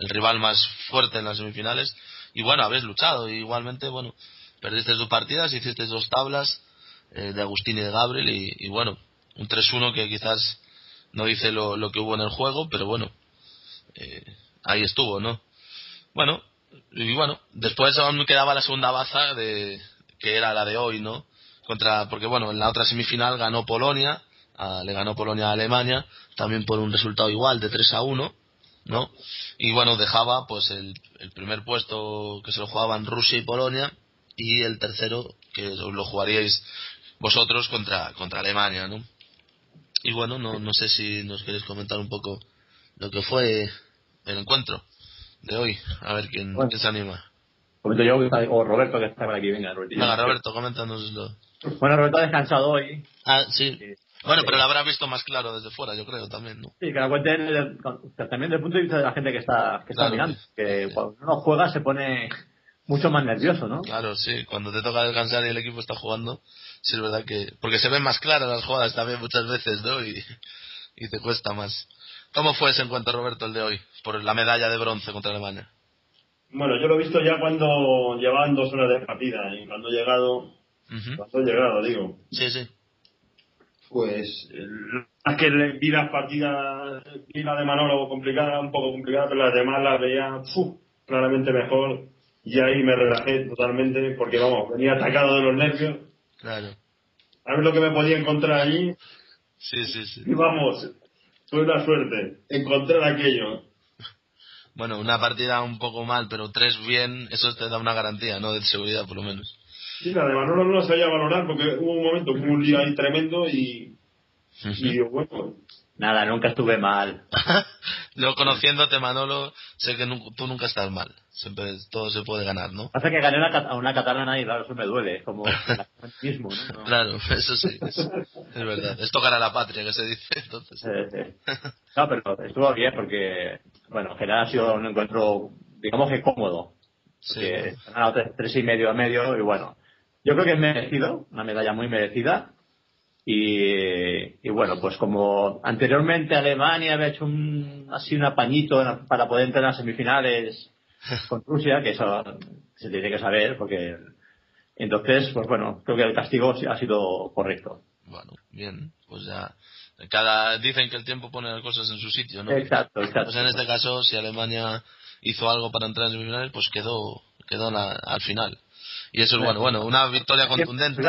rival más fuerte en las semifinales. Y bueno, habéis luchado. Y igualmente, bueno, perdisteis dos partidas, hicisteis dos tablas eh, de Agustín y de Gabriel. Y, bueno, un 3-1 que quizás no dice lo, lo que hubo en el juego, pero bueno, eh, ahí estuvo, ¿no? Bueno, y bueno, después aún quedaba la segunda baza de que era la de hoy, ¿no? Contra, porque bueno, en la otra semifinal ganó Polonia, a- le ganó Polonia a Alemania, también por un resultado igual de 3 a 1, ¿no? Y bueno, dejaba pues el, el primer puesto que se lo jugaban Rusia y Polonia y el tercero que lo jugaríais vosotros contra, contra Alemania, ¿no? Y bueno, no, no sé si nos queréis comentar un poco lo que fue el encuentro de hoy, a ver quién, Bueno. quién se anima. Comento yo, o Roberto que está por aquí, venga, Roberto. Venga, Roberto, coméntanoslo. Bueno, Roberto ha descansado hoy. Ah, sí. Sí. Bueno, Sí. pero lo habrá visto más claro desde fuera, yo creo, también, ¿no? Sí, que lo cuenten el- también desde el punto de vista de la gente que está, que está mirando. Que Sí. cuando uno juega se pone mucho más nervioso, ¿no? Claro, sí, cuando te toca descansar y el equipo está jugando, sí es verdad que... Porque se ven más claras las jugadas también muchas veces, ¿no? Y, y te cuesta más. ¿Cómo fue ese encuentro, Roberto, el de hoy? Por la medalla de bronce contra Alemania. Bueno, yo lo he visto ya cuando llevaban dos horas de partida y cuando he llegado, Cuando he llegado, digo, Sí, sí. pues es que le- vi las partidas, vi la de Manolo complicada, un poco complicada, pero las demás las veía claramente mejor y ahí me relajé totalmente porque vamos, venía atacado de los nervios, Claro. a ver lo que me podía encontrar allí Sí, sí, sí. y vamos, fue una suerte encontrar aquello. Bueno, una partida un poco mal, pero tres bien, eso te da una garantía, ¿no? De seguridad, por lo menos. Sí, la de Manolo no la sabía valorar porque hubo un momento, hubo un lío ahí tremendo y, y bueno, Nada, nunca estuve mal. Yo conociéndote, Manolo, sé que nu- tú nunca estás mal. Siempre todo se puede ganar, ¿no? Pasa que gané una a una catalana y claro, eso me duele, es como el mismo, ¿no? No. Claro, eso sí, es, es verdad. Es tocar a la patria, que se dice, entonces. Eh, eh. No, pero estuvo bien porque, bueno, en general ha sido un encuentro, digamos que cómodo. Sí, Porque han ganado tres, tres y medio a medio y bueno, yo creo que es merecido, una medalla muy merecida. Y, y bueno, pues como anteriormente Alemania había hecho un, así un apañito para poder entrar en las semifinales con Rusia, que eso se tiene que saber, porque entonces, pues bueno, creo que el castigo ha sido correcto. Bueno, bien, pues ya. Cada, dicen que el tiempo pone las cosas en su sitio, ¿no? Exacto, exacto. Pues en este caso, si Alemania hizo algo para entrar en semifinales, pues quedó, quedó en la- al final. Y eso es bueno, bueno, una victoria contundente.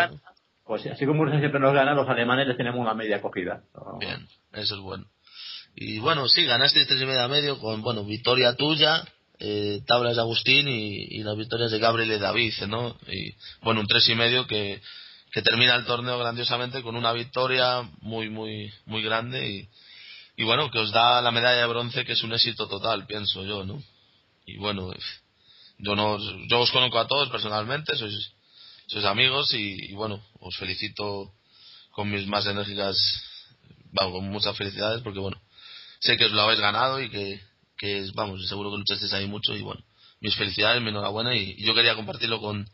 Pues así como Rusia siempre nos gana, los alemanes les tenemos una media cogida. Bien, eso es bueno. Y bueno, sí, ganaste tres y media medio con, bueno, victoria tuya, eh, tablas de Agustín y, y las victorias de Gabriel y David, ¿no? Y bueno, un tres y medio que, que termina el torneo grandiosamente con una victoria muy, muy, muy grande y, y bueno, que os da la medalla de bronce que es un éxito total, pienso yo, ¿no? Y bueno, yo no, yo os conozco a todos personalmente, sois, sois amigos y, y bueno, os felicito con mis más enérgicas, vamos, con muchas felicidades porque bueno, sé que os lo habéis ganado y que, que vamos, seguro que luchasteis ahí mucho y bueno, mis felicidades, mi enhorabuena y, y yo quería compartirlo con,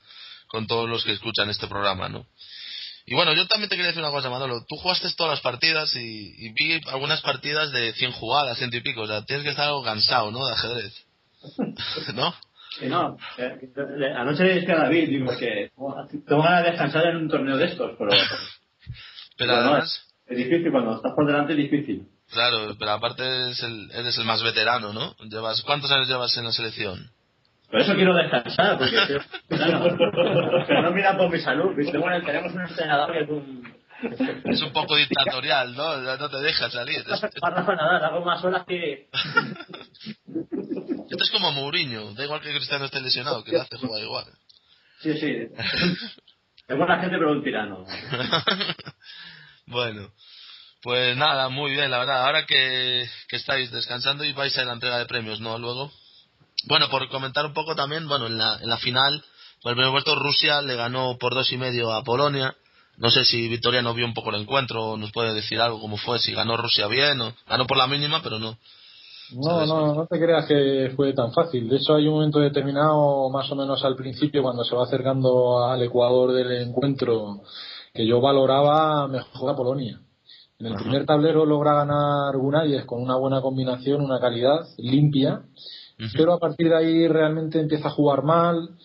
con todos los que escuchan este programa, ¿no? Y bueno, yo también te quería decir una cosa, Manolo. Tú jugaste todas las partidas y, vi algunas partidas de 100 jugadas, ciento y pico. O sea, tienes que estar algo cansado, ¿no? De ajedrez. ¿No? No. Eh, anoche le dije a David, digo que tengo ganas de descansar en un torneo de estos, pero. pero además. es, difícil, cuando estás por delante es difícil. Claro, pero aparte eres el, eres el más veterano, ¿no? Llevas, ¿Cuántos años llevas en la selección? Por eso quiero descansar, porque pero no mira por mi salud. Bueno, tenemos un entrenador que es un... Es un poco dictatorial, ¿no? No te deja salir. Para nadar, hago más horas que... Esto es como Mourinho, da igual que Cristiano esté lesionado, que lo hace jugar igual. Sí, sí. Es buena gente, pero un tirano. bueno, pues nada, muy bien, la verdad. Ahora que, que estáis descansando y vais a la entrega de premios, ¿no? Luego. Bueno, por comentar un poco también, bueno, en la, en la final, por el primer puesto Rusia le ganó por dos y medio a Polonia. No sé si Victoria no vio un poco el encuentro, nos puede decir algo cómo fue, si ganó Rusia bien o ganó por la mínima, pero no. No, no, no te creas que fue tan fácil. De hecho, hay un momento determinado, más o menos al principio, cuando se va acercando al Ecuador del encuentro, que yo valoraba mejor a Polonia. En el primer tablero logra ganar Gunayes con una buena combinación, una calidad limpia, pero a partir de ahí realmente empieza a jugar mal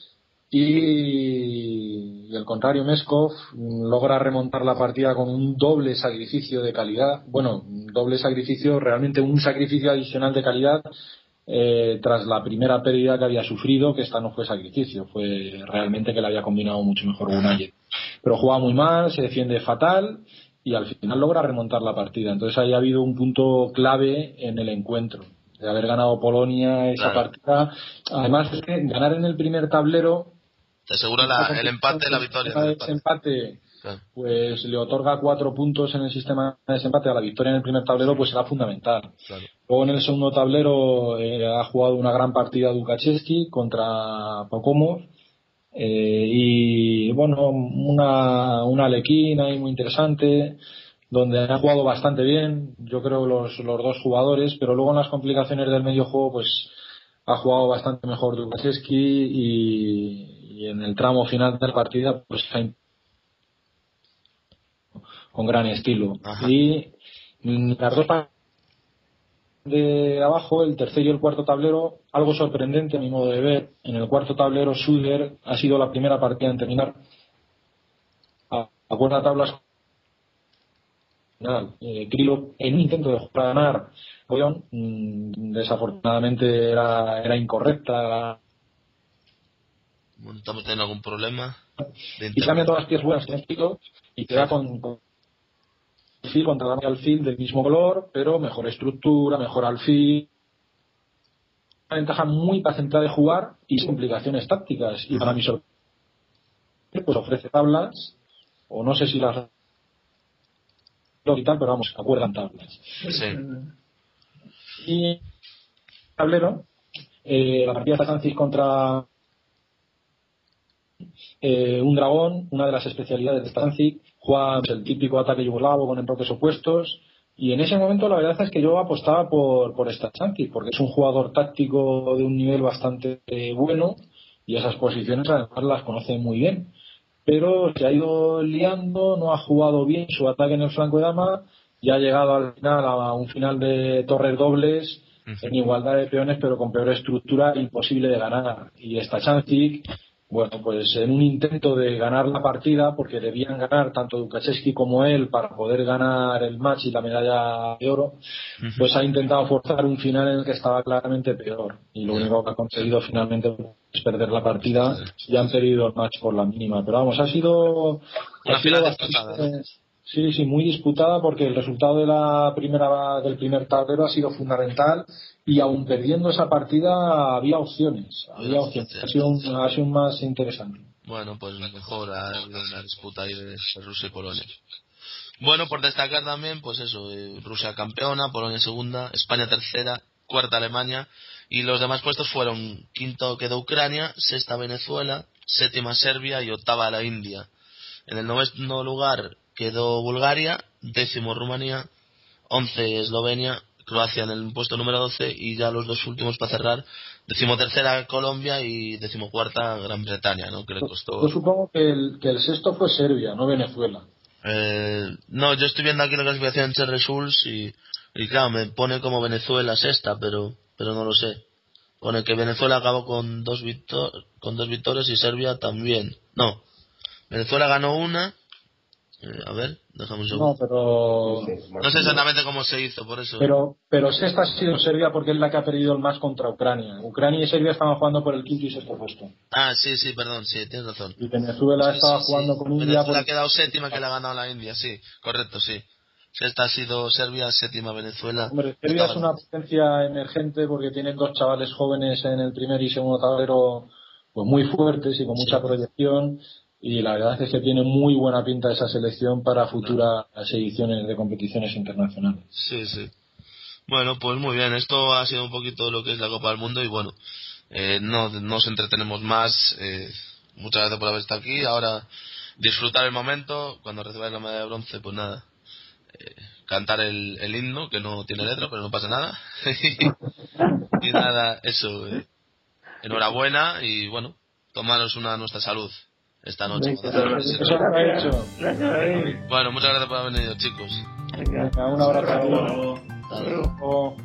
y, al contrario Meskov logra remontar la partida con un doble sacrificio de calidad, bueno, un doble sacrificio, realmente un sacrificio adicional de calidad eh, tras la primera pérdida que había sufrido, que esta no fue sacrificio, fue realmente que le había combinado mucho mejor Gunayev. Pero juega muy mal, se defiende fatal y al final logra remontar la partida. Entonces ahí ha habido un punto clave en el encuentro de haber ganado Polonia esa partida. Además, es que ganar en el primer tablero. Te asegura el empate, la victoria. El empate, pues le otorga cuatro puntos en el sistema de desempate a la victoria en el primer tablero, pues será fundamental. Luego en el segundo tablero eh, ha jugado una gran partida Dukachevsky contra Pocomo. Eh, y bueno, una, una Alequina ahí muy interesante donde han jugado bastante bien, yo creo los, los dos jugadores, pero luego en las complicaciones del medio juego pues ha jugado bastante mejor Dukaszewski y, y, en el tramo final de la partida pues con gran estilo. Y las dos de abajo, el tercer y el cuarto tablero, algo sorprendente a mi modo de ver. En el cuarto tablero, Suder ha sido la primera partida en terminar a, a tablas eh, en un intento de jugar a ganar, mm, desafortunadamente era, era incorrecta. Bueno, estamos teniendo algún problema. y cambia todas las piezas buenas que y queda con, con alfil contra la alfil del mismo color, pero mejor estructura, mejor alfil. Una ventaja muy paciente de jugar y complicaciones tácticas. Y para mi sorpresa, pues ofrece tablas, o no sé si las y tal, pero vamos, acuerdan tablas. Y tablero, eh, la partida de Francis contra eh, un dragón, una de las especialidades de Stancic, juega el típico ataque yugoslavo con enroques opuestos. Y en ese momento la verdad es que yo apostaba por, por Stancic, porque es un jugador táctico de un nivel bastante eh, bueno y esas posiciones además las conoce muy bien. Pero se ha ido liando, no ha jugado bien su ataque en el flanco de dama y ha llegado al final a un final de torres dobles en igualdad de peones pero con peor estructura imposible de ganar. Y esta Chancic bueno, pues en un intento de ganar la partida, porque debían ganar tanto Dukaszewski como él para poder ganar el match y la medalla de oro, pues ha intentado forzar un final en el que estaba claramente peor. Y lo único que ha conseguido finalmente es perder la partida y han perdido el match por la mínima. Pero vamos, ha sido, ha sido bastante, Sí, sí, muy disputada porque el resultado de la primera del primer tablero ha sido fundamental y aún perdiendo esa partida había opciones, había opciones, ha sido, un, ha sido más interesante. Bueno, pues mejor la disputa ahí de Rusia y Polonia. Bueno, por destacar también, pues eso, eh, Rusia campeona, Polonia segunda, España tercera, cuarta Alemania y los demás puestos fueron quinto quedó Ucrania, sexta Venezuela, séptima Serbia y octava la India. En el noveno lugar quedó Bulgaria, décimo Rumanía, once Eslovenia, Croacia en el puesto número 12 y ya los dos últimos para cerrar, decimotercera Colombia y decimocuarta Gran Bretaña, ¿no? Que le costó... Yo supongo que el, que el sexto fue Serbia, no Venezuela. Eh, no, yo estoy viendo aquí la clasificación de Results y, y claro, me pone como Venezuela sexta, pero, pero no lo sé. Pone que Venezuela acabó con dos, victor con dos victorias y Serbia también. No, Venezuela ganó una eh, a ver, dejamos un No, pero. No sé exactamente cómo se hizo, por eso. Pero, pero sexta ha sido Serbia porque es la que ha perdido el más contra Ucrania. Ucrania y Serbia estaban jugando por el quinto y sexto puesto. Ah, sí, sí, perdón, sí, tienes razón. Y Venezuela estaba jugando con India. Venezuela ha quedado séptima que le ha ganado la India, sí, correcto, sí. Sexta ha sido Serbia, séptima Venezuela. Hombre, Serbia es una potencia emergente porque tienen dos chavales jóvenes en el primer y segundo tablero pues muy fuertes y con mucha proyección y la verdad es que tiene muy buena pinta esa selección para futuras ediciones de competiciones internacionales. Sí, sí. Bueno, pues muy bien, esto ha sido un poquito lo que es la Copa del Mundo y bueno, eh, no nos entretenemos más. Eh, muchas gracias por haber estado aquí. Ahora disfrutar el momento, cuando recibáis la medalla de bronce, pues nada, eh, cantar el, el, himno, que no tiene letra, pero no pasa nada. y nada, eso, eh, enhorabuena y bueno, tomaros una nuestra salud esta noche. Bueno, muchas gracias por haber venido, chicos. un abrazo. Hasta luego.